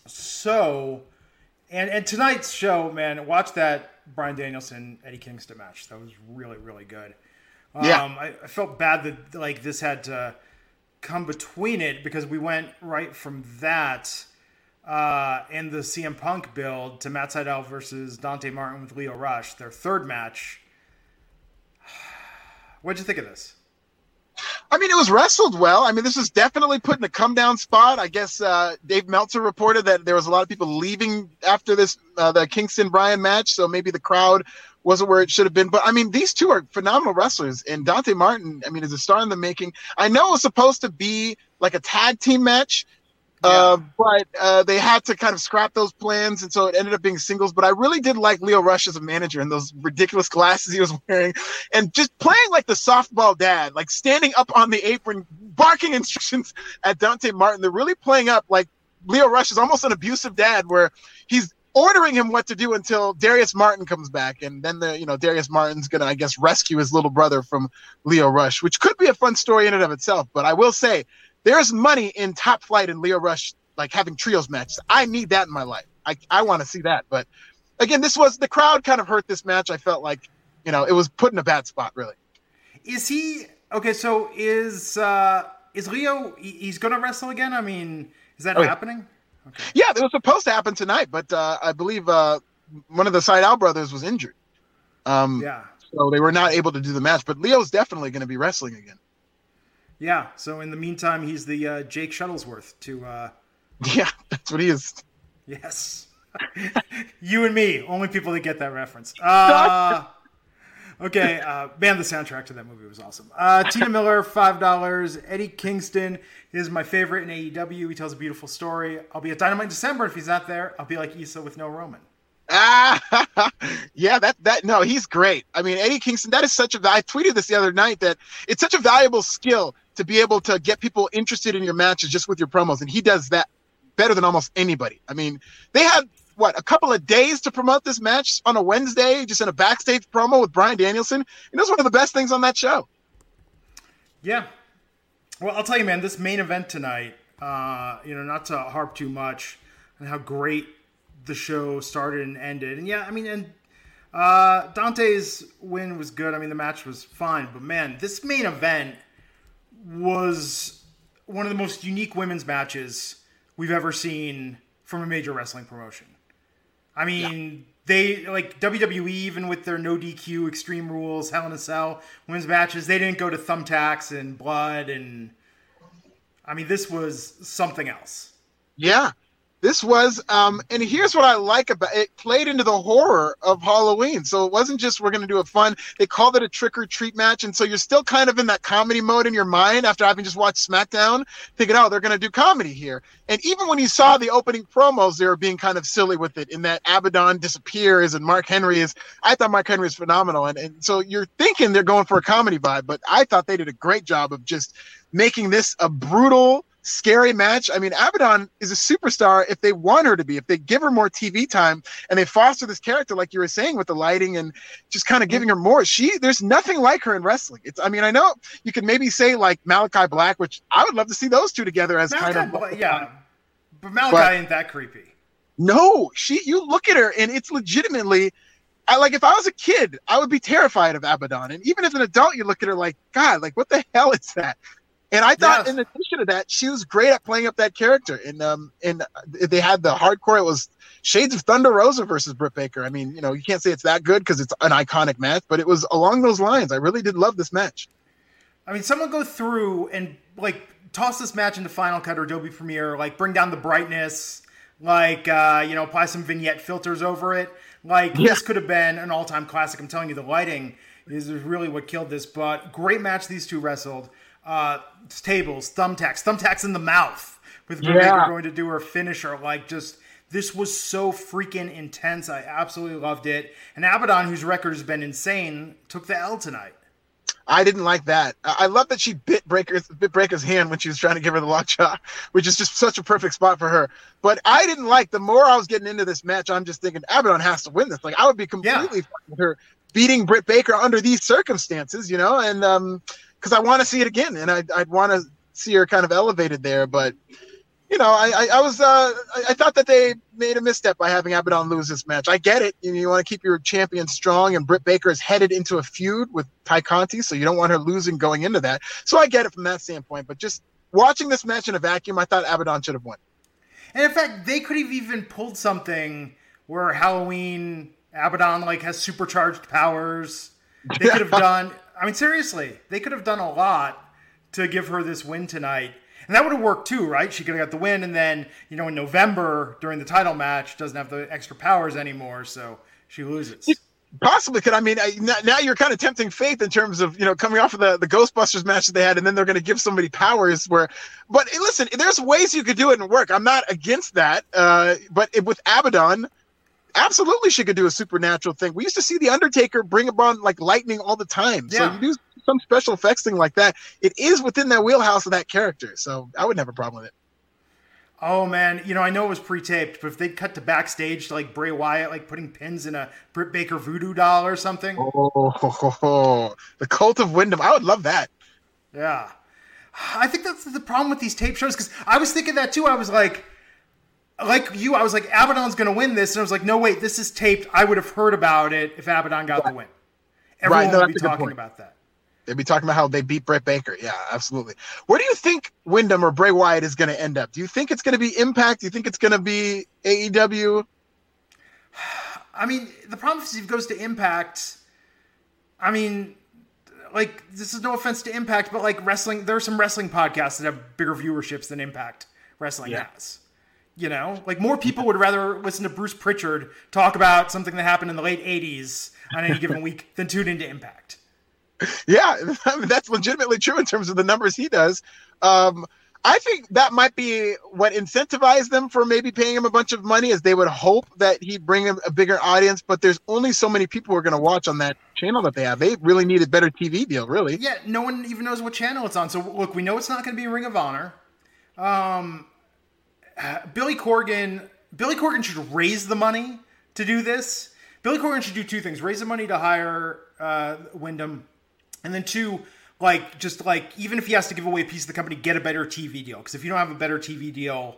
so, and and tonight's show, man, watch that Bryan Danielson Eddie Kingston match. That was really really good. Um, yeah. I, I felt bad that like this had to come between it because we went right from that uh, and the CM Punk build to Matt Sydal versus Dante Martin with Lio Rush, their third match. What'd you think of this? I mean, it was wrestled well. I mean, this was definitely put in a come down spot. I guess uh, Dave Meltzer reported that there was a lot of people leaving after this uh, the Kingston Bryan match, so maybe the crowd wasn't where it should have been. But I mean, these two are phenomenal wrestlers, and Dante Martin, I mean, is a star in the making. I know it was supposed to be like a tag team match, uh, but uh, they had to kind of scrap those plans, and so it ended up being singles. But I really did like Lio Rush as a manager and those ridiculous glasses he was wearing, and just playing like the softball dad, like standing up on the apron, barking instructions at Dante Martin. They're really playing up like Lio Rush is almost an abusive dad, where he's ordering him what to do until Darius Martin comes back, and then the you know Darius Martin's gonna I guess rescue his little brother from Lio Rush, which could be a fun story in and of itself. But I will say there's money in Top Flight and Lio Rush like having trios matches. I need that in my life. I I want to see that. But again, this was the crowd kind of hurt this match. I felt like you know it was put in a bad spot really. Is he okay? So is uh is Lio? He's gonna wrestle again? I mean, is that oh, happening? Okay. Yeah, it was supposed to happen tonight, but uh, I believe uh, one of the Sydal brothers was injured. Um, yeah. So they were not able to do the match, but Lio's definitely going to be wrestling again. Yeah. So in the meantime, he's the uh, Jake Shuttlesworth to. Uh... Yeah, that's what he is. Yes. you and me, only people that get that reference. Uh, okay, uh, man, the soundtrack to that movie was awesome. Uh, Tina Miller, five dollars. Eddie Kingston is my favorite in AEW. He tells a beautiful story. I'll be at Dynamite in December. If he's not there, I'll be like Issa with no Roman. Ah, yeah, that that no, he's great. I mean, Eddie Kingston. That is such a. I tweeted this the other night that it's such a valuable skill to be able to get people interested in your matches just with your promos, and he does that better than almost anybody. I mean, they had what a couple of days to promote this match on a Wednesday, just in a backstage promo with Bryan Danielson. And it was one of the best things on that show. Yeah. Well, I'll tell you, man, this main event tonight, uh, you know, not to harp too much on how great the show started and ended. And yeah, I mean, and uh, Dante's win was good. I mean, the match was fine, but man, this main event was one of the most unique women's matches we've ever seen from a major wrestling promotion. I mean, yeah. they like WWE even with their no DQ extreme rules, Hell in a Cell women's matches, they didn't go to thumbtacks and blood and I mean, this was something else. Yeah, this was, um, and here's what I like about it. Played into the horror of Halloween, so it wasn't just we're going to do a fun. They called it a trick or treat match, and so you're still kind of in that comedy mode in your mind after having just watched SmackDown, thinking, oh, they're going to do comedy here. And even when you saw the opening promos, they were being kind of silly with it. In that Abadon disappears and Mark Henry is, I thought Mark Henry was phenomenal, and and so you're thinking they're going for a comedy vibe, but I thought they did a great job of just making this a brutal scary match. I mean, Abadon is a superstar if they want her to be, if they give her more TV time and they foster this character, like you were saying, with the lighting and just kind of giving her more. She, there's nothing like her in wrestling. It's, I mean, I know you could maybe say like Malakai Black, which I would love to see those two together as Malakai kind of, yeah, but Malakai but, ain't that creepy. No, she, you look at her and it's legitimately. I like if I was a kid, I would be terrified of Abadon. And even as an adult, you look at her like, God, like what the hell is that? And I thought, yes. in addition to that, she was great at playing up that character. And um, and they had the hardcore. It was Shades of Thunder Rosa versus Britt Baker. I mean, you know, you can't say it's that good because it's an iconic match, but it was along those lines. I really did love this match. I mean, someone go through and like toss this match into Final Cut or Adobe Premiere, like bring down the brightness, like uh, you know, apply some vignette filters over it. Like yeah. this could have been an all-time classic. I'm telling you, the lighting is really what killed this. But great match these two wrestled uh, tables, thumbtacks, thumbtacks in the mouth with yeah. going to do her finisher. Like just this was so freaking intense. I absolutely loved it. And Abadon, whose record has been insane, took the L tonight. I didn't like that. I love that she bit Breaker's bit Breaker's hand when she was trying to give her the lockjaw, which is just such a perfect spot for her. But I didn't like the more I was getting into this match, I'm just thinking Abadon has to win this. Like I would be completely yeah. with her beating Britt Baker under these circumstances, you know, and um because I want to see it again, and I'd, I'd want to see her kind of elevated there. But you know, I, I, I was uh, I, thought that they made a misstep by having Abadon lose this match. I get it. You, you want to keep your champion strong, and Britt Baker is headed into a feud with Tay Conti, so you don't want her losing going into that. So I get it from that standpoint. But just watching this match in a vacuum, I thought Abadon should have won. And in fact, they could have even pulled something where Halloween Abadon like has supercharged powers. They could have done I mean, seriously, they could have done a lot to give her this win tonight. And that would have worked too, right? She could have got the win, and then, you know, in November during the title match, doesn't have the extra powers anymore, so she loses. Possibly could. I mean, I, now you're kind of tempting faith in terms of you know coming off of the, the Ghostbusters match that they had, and then they're going to give somebody powers. Where, but listen, there's ways you could do it and work. I'm not against that. Uh, but it, with Abadon, absolutely she could do a supernatural thing. We used to see the Undertaker bring upon like lightning all the time. Yeah. So you do some special effects thing like that. It is within that wheelhouse of that character. So I would have a problem with it. Oh man, you know I know it was pre-taped, but if they'd cut to backstage to like Bray Wyatt, like putting pins in a Britt Baker voodoo doll or something. Oh, the cult of Windham. I would love that. Yeah, I think that's the problem with these tape shows because I was thinking that too. I was like, like you, I was like, Abadon's going to win this, and I was like, no, wait, this is taped. I would have heard about it if Abadon got right. the win. Everyone right, no, would be talking about that. They'd be talking about how they beat Britt Baker. Yeah, absolutely. Where do you think Windham or Bray Wyatt is going to end up? Do you think it's going to be Impact? Do you think it's going to be AEW? I mean, the problem is if he goes to Impact, I mean, like this is no offense to Impact, but like wrestling, there are some wrestling podcasts that have bigger viewerships than Impact Wrestling yeah. has. You know, like more people would rather listen to Bruce Prichard talk about something that happened in the late '80s on any given week than tune into Impact yeah, I mean, that's legitimately true in terms of the numbers he does. Um, I think that might be what incentivized them for maybe paying him a bunch of money, as they would hope that he'd bring a bigger audience. But there's only so many people who are going to watch on that channel that they have. They really need a better TV deal, really. Yeah, no one even knows what channel it's on. So look, we know it's not going to be Ring of Honor. Um, uh, Billy Corgan, Billy Corgan should raise the money to do this. Billy Corgan should do two things: raise the money to hire uh, Windham and then two, like just like even if he has to give away a piece of the company, get a better TV deal. Because if you don't have a better TV deal,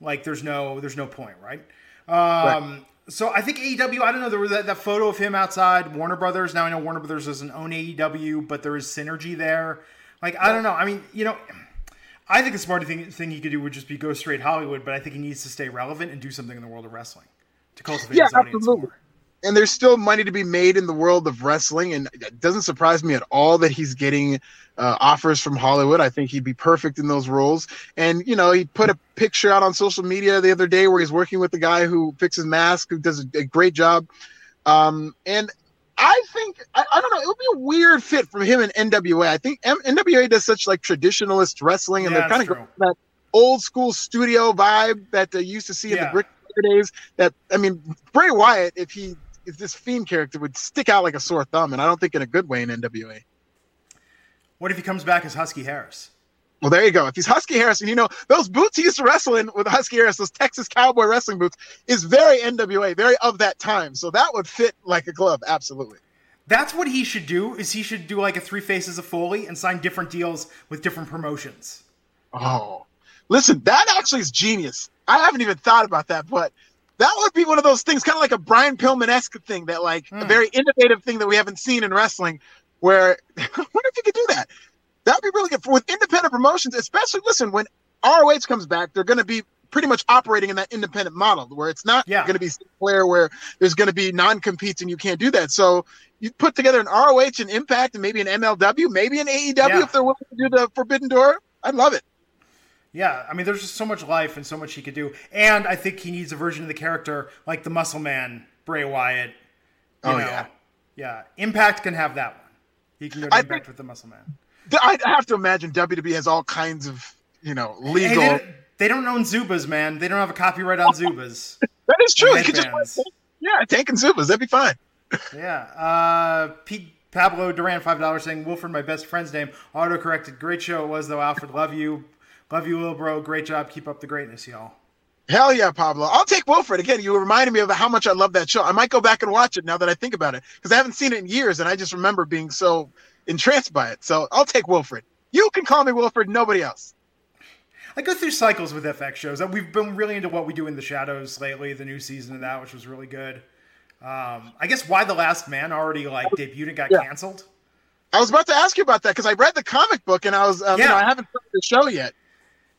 like there's no there's no point, right? Um, right. So I think AEW. I don't know. There was that, that photo of him outside Warner Brothers. Now I know Warner Brothers doesn't own AEW, but there is synergy there. Like I don't know. I mean, you know. I think the smartest thing, thing he could do would just be go straight Hollywood, but I think he needs to stay relevant and do something in the world of wrestling to cultivate yeah, his audience absolutely. more. And there's still money to be made in the world of wrestling and it doesn't surprise me at all that he's getting uh, offers from hollywood. I think he'd be perfect in those roles. And you know he put a picture out on social media the other day where he's working with the guy who fixes masks who does a, a great job. Um, and I think I, I, don't know. It would be a weird fit for him and NWA. I think M- NWA does such like traditionalist wrestling, and yeah, they're kind of that old school studio vibe that they used to see yeah. in the brick days. That I mean, Bray Wyatt, if he is this fiend character would stick out like a sore thumb, and I don't think in a good way in NWA. What if he comes back as Husky Harris? Well, there you go. If he's Husky Harrison, you know those boots he used to wrestle in with Husky Harris, those Texas Cowboy wrestling boots, is very NWA, very of that time. So that would fit like a glove, absolutely. That's what he should do. Is he should do like a Three Faces of Foley and sign different deals with different promotions. Oh, listen, that actually is genius. I haven't even thought about that, but that would be one of those things, kind of like a Brian Pillman esque thing, that like a hmm. very innovative thing that we haven't seen in wrestling. Where I wonder if you could do that. That would be really good for with independent promotions, especially. Listen, when ROH comes back, they're going to be pretty much operating in that independent model where it's not yeah. going to be Sinclair where there's going to be non competes and you can't do that. So you put together an ROH, and Impact, and maybe an MLW, maybe an AEW yeah. if they're willing to do the Forbidden Door. I'd love it. Yeah, I mean, there's just so much life and so much he could do, and I think he needs a version of the character like the Muscle Man, Bray Wyatt. oh know. yeah, yeah. Impact can have that one. He can go to I Impact think, with the Muscle Man. I have to imagine WWE has all kinds of you know legal. Hey, they, they, don't own Zubaz, man. They don't have a copyright on Zubaz. that is true. You could just yeah, taking Zubaz. that'd be fine. yeah, uh, Pete. Pablo Duran, five dollars, saying Wilford, my best friend's name, auto corrected. Great show it was though, Alfred. Love you. Love you, little bro. Great job. Keep up the greatness, y'all. Hell yeah, Pablo. I'll take Wilfred. Again, you reminded me of how much I love that show. I might go back and watch it now that I think about it because I haven't seen it in years and I just remember being so entranced by it. So I'll take Wilfred. You can call me Wilfred, nobody else. I go through cycles with FX shows. We've been really into what we do in the shadows lately, the new season of that, which was really good. Um, I guess Y the Last Man already like debuted and got yeah. canceled. I was about to ask you about that because I read the comic book and I was, um, yeah. you know, I haven't heard the show yet.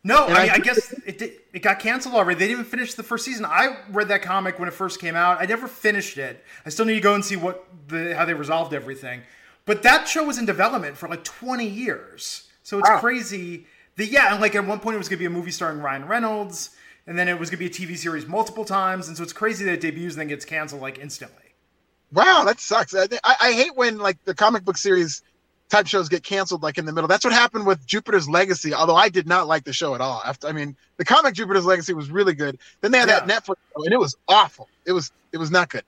No, I mean, I, I guess it did, it got canceled already. They didn't finish the first season. I read that comic when it first came out. I never finished it. I still need to go and see what the how they resolved everything. But that show was in development for like 20 years. So it's wow. crazy. The yeah, and like at one point it was going to be a movie starring Ryan Reynolds, and then it was going to be a TV series multiple times, and so it's crazy that it debuts and then gets canceled like instantly. Wow, that sucks. I, I hate when like the comic book series type shows get canceled like in the middle. That's what happened with Jupiter's Legacy. Although I did not like the show at all. After I mean, the comic Jupiter's Legacy was really good. Then they had yeah. that Netflix show, and it was awful. It was it was not good.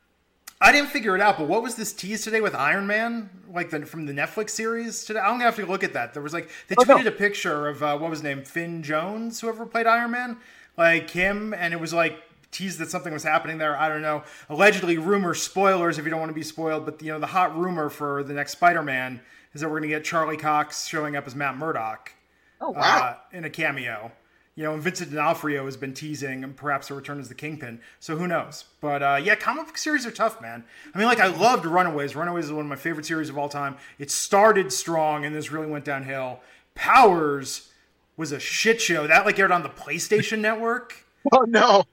I didn't figure it out, but what was this tease today with Iron Man, like the, from the Netflix series today? I'm gonna have to look at that. There was like they tweeted oh, no. a picture of uh, what was his name, Finn Jones, whoever played Iron Man, like him, and it was like teased that something was happening there. I don't know. Allegedly, rumor spoilers if you don't want to be spoiled, but you know the hot rumor for the next Spider-Man is that we're going to get Charlie Cox showing up as Matt Murdock. Oh wow! Uh, in a cameo. You know, and Vincent D'Onofrio has been teasing and perhaps a return as the Kingpin. So who knows? But uh, yeah, comic book series are tough, man. I mean, like I loved Runaways. Runaways is one of my favorite series of all time. It started strong and this really went downhill. Powers was a shit show. That like aired on the PlayStation Network. Oh no.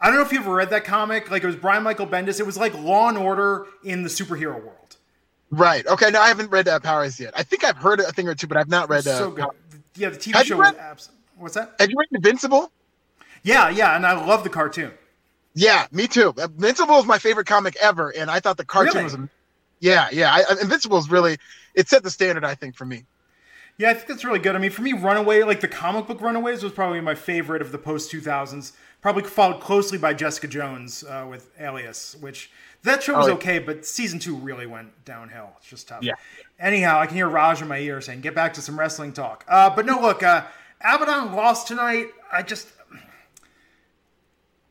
I don't know if you ever read that comic. Like it was Brian Michael Bendis. It was like Law and Order in the superhero world. Right. Okay. No, I haven't read uh, Powers yet. I think I've heard a thing or two, but I've not read. Uh, so good. Yeah, the TV Have show was abs- What's that? Have you read Invincible? Yeah, yeah, and I love the cartoon. Yeah, me too. Invincible is my favorite comic ever, and I thought the cartoon Really? was. am- Yeah, yeah. I, Invincible is really it set the standard, I think, for me. Yeah, I think that's really good. I mean, for me, Runaway, like the comic book Runaways, was probably my favorite of the post 2000s. Probably followed closely by Jessica Jones uh, with Alias, which that show was Oh, okay, but season two really went downhill. It's just tough. Yeah. Anyhow, I can hear Raj in my ear saying, "Get back to some wrestling talk." Uh, but no, look, uh, Abadon lost tonight. I just,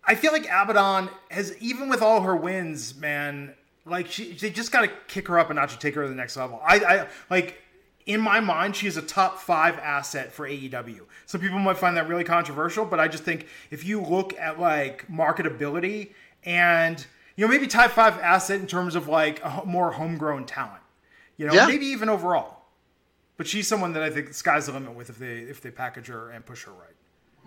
I feel like Abadon has, even with all her wins, man, like she, they just got to kick her up a notch to take her to the next level. I, I like in my mind, she is a top five asset for AEW. Some people might find that really controversial, but I just think if you look at like marketability and you know maybe top five asset in terms of like a more homegrown talent, you know, Yeah. maybe even overall. But she's someone that I think the sky's the limit with if they if they package her and push her right.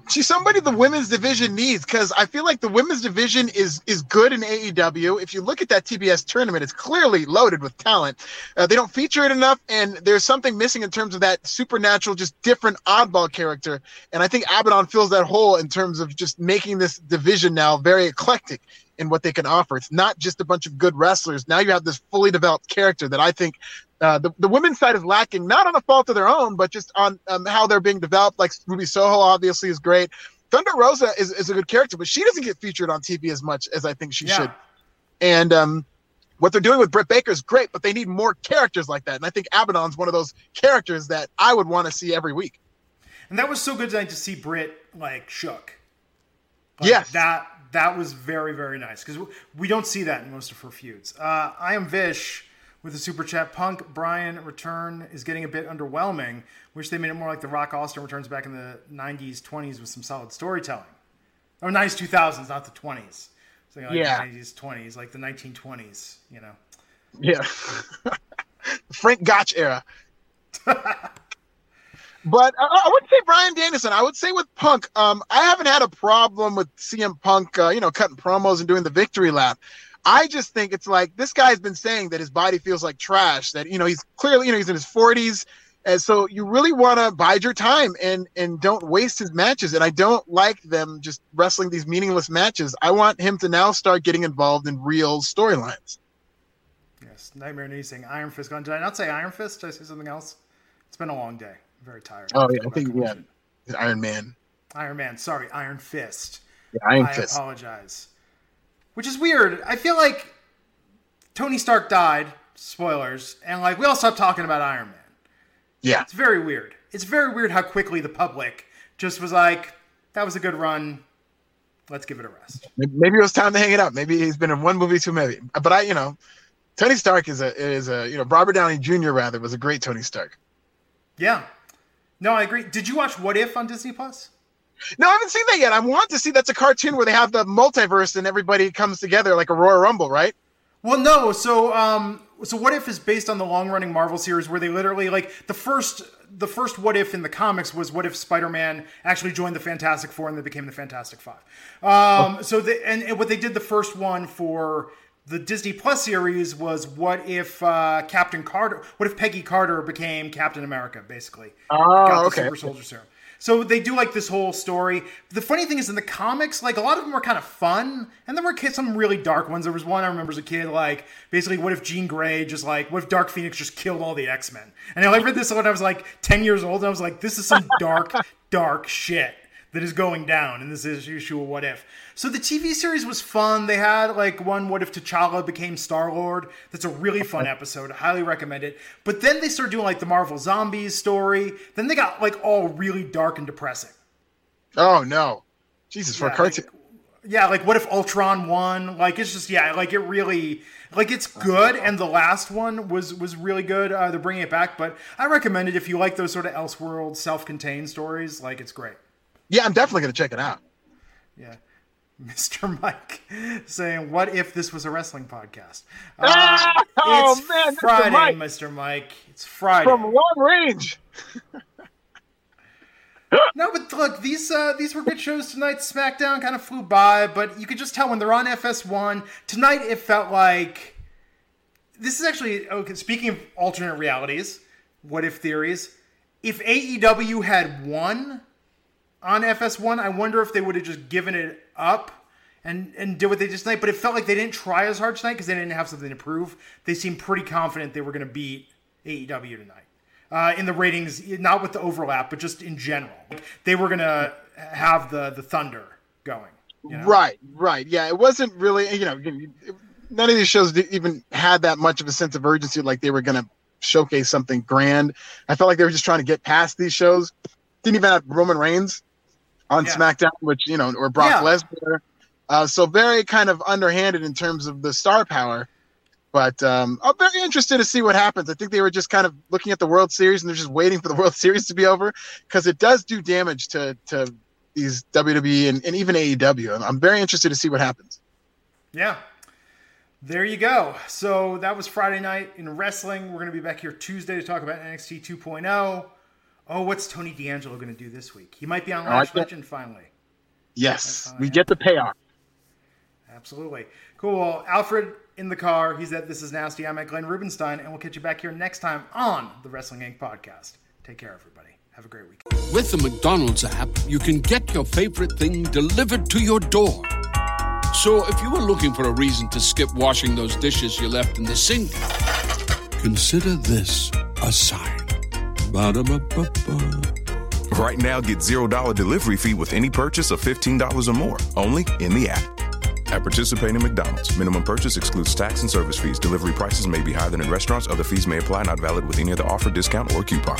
She's somebody the women's division needs because I feel like the women's division is is good in AEW. If you look at that TBS tournament, it's clearly loaded with talent. Uh, they don't feature it enough, and there's something missing in terms of that supernatural, just different oddball character. And I think Abadon fills that hole in terms of just making this division now very eclectic in what they can offer. It's not just a bunch of good wrestlers. Now you have this fully developed character that I think uh, the, the women's side is lacking, not on a fault of their own, but just on um, how they're being developed. Like Ruby Soho, obviously, is great. Thunder Rosa is, is a good character, but she doesn't get featured on TV as much as I think she Yeah. should. And um, what they're doing with Britt Baker is great, but they need more characters like that. And I think Abadon's one of those characters that I would want to see every week. And that was so good tonight to see Britt like shook. Like, Yes. that that was very very nice because we don't see that in most of her feuds. Uh, I am Vish with the super chat. Punk Bryan return is getting a bit underwhelming. Wish they made it more like the Rock Austin returns back in the '90s, '20s with some solid storytelling. Oh, '90s, 2000s, not the '20s. So, like Yeah. the '90s, '20s, like the 1920s. You know. Yeah. Frank Gotch era. but I, I wouldn't say Bryan Danielson. I would say with Punk, um, I haven't had a problem with CM Punk, uh, you know, cutting promos and doing the victory lap. I just think it's like this guy's been saying that his body feels like trash. That you know he's clearly you know he's in his forties, and so you really want to bide your time and and don't waste his matches. And I don't like them just wrestling these meaningless matches. I want him to now start getting involved in real storylines. Yes, Nightmare Knee saying Iron Fist gone. Did I not say Iron Fist? Did I say something else? It's been a long day. I'm very tired. Oh yeah, I think yeah. Iron Man. Iron Man. Sorry, Iron Fist. Yeah, Iron I Fist. apologize. Which is weird. I feel like Tony Stark died. Spoilers, and like we all stopped talking about Iron Man. Yeah, It's very weird. It's very weird how quickly the public just was like, "That was a good run. Let's give it a rest." maybe it was time to hang it up. Maybe he's been in one movie too many. But I, you know, Tony Stark is a is a you know Robert Downey Jr. rather was a great Tony Stark. Yeah. No, I agree. Did you watch What If on Disney Plus? No, I haven't seen that yet. I want to see. That's a cartoon where they have the multiverse and everybody comes together like a Royal Rumble, right? Well, no. So, um, so what if is based on the long-running Marvel series where they literally like the first, the first what if in the comics was what if Spider-Man actually joined the Fantastic Four and they became the Fantastic Five. Um, so the and, and what they did the first one for the Disney Plus series was what if uh, Captain Carter, what if Peggy Carter became Captain America, basically. Oh, got the okay. Super Soldier Serum. So they do like this whole story. The funny thing is in the comics, like a lot of them were kind of fun, and there were some really dark ones. There was one I remember as a kid, like basically, what if Jean Grey just like, what if Dark Phoenix just killed all the X Men? And I read this when I was like ten years old, and I was like, this is some dark, dark shit that is going down in this issue of What If. So the TV series was fun. They had like one What If T'Challa became Star Lord. That's a really fun episode. I highly recommend it. But then they started doing like the Marvel Zombies story. Then they got like all really dark and depressing. Oh no. Jesus, for yeah, a cartoon. Like, yeah, like what if Ultron won? Like it's just yeah, like it really like it's good, and the last one was was really good. Uh, they're bringing it back, but I recommend it if you like those sort of Elseworld self-contained stories. Like it's great. Yeah, I'm definitely gonna check it out. Yeah. Mr. Mike saying, "What if this was a wrestling podcast?" Uh, oh it's man, Friday, Mr. Mike. Mr. Mike. It's Friday from long range. no, but look, these uh, these were good shows tonight. SmackDown kind of flew by, but you could just tell when they're on FS1 tonight. It felt like this is actually okay. Speaking of alternate realities, what if theories? If AEW had won on FS1, I wonder if they would have just given it up and and did what they just tonight. But it felt like they didn't try as hard tonight because they didn't have something to prove. They seemed pretty confident they were going to beat AEW tonight uh, in the ratings, not with the overlap, but just in general. They were going to have the the thunder going. You know? Right, right. Yeah, it wasn't really, you know, none of these shows even had that much of a sense of urgency, like they were going to showcase something grand. I felt like they were just trying to get past these shows. Didn't even have Roman Reigns on yeah. SmackDown, which, you know, or Brock yeah. Lesnar. Uh, so very kind of underhanded in terms of the star power. But um, I'm very interested to see what happens. I think they were just kind of looking at the World Series and they're just waiting for the World Series to be over because it does do damage to to these WWE and, and even AEW. I'm very interested to see what happens. Yeah. There you go. So that was Friday night in wrestling. We're going to be back here Tuesday to talk about NXT 2.0. Oh, what's Tony D'Angelo going to do this week? He might be on Lash Legend finally. Yes, we get the payoff. Absolutely. Cool. Alfred in the car. He's at This Is Nasty. I'm at Glenn Rubenstein, and we'll catch you back here next time on the Wrestling Inc. podcast. Take care, everybody. Have a great week. With the McDonald's app, you can get your favorite thing delivered to your door. So if you were looking for a reason to skip washing those dishes you left in the sink, consider this a sign. Ba-da-ba-ba-ba. Right now, get $0 delivery fee with any purchase of $15 or more, only in the app. At participating McDonald's, minimum purchase excludes tax and service fees. Delivery prices may be higher than in restaurants. Other fees may apply, not valid with any other offer, discount, or coupon.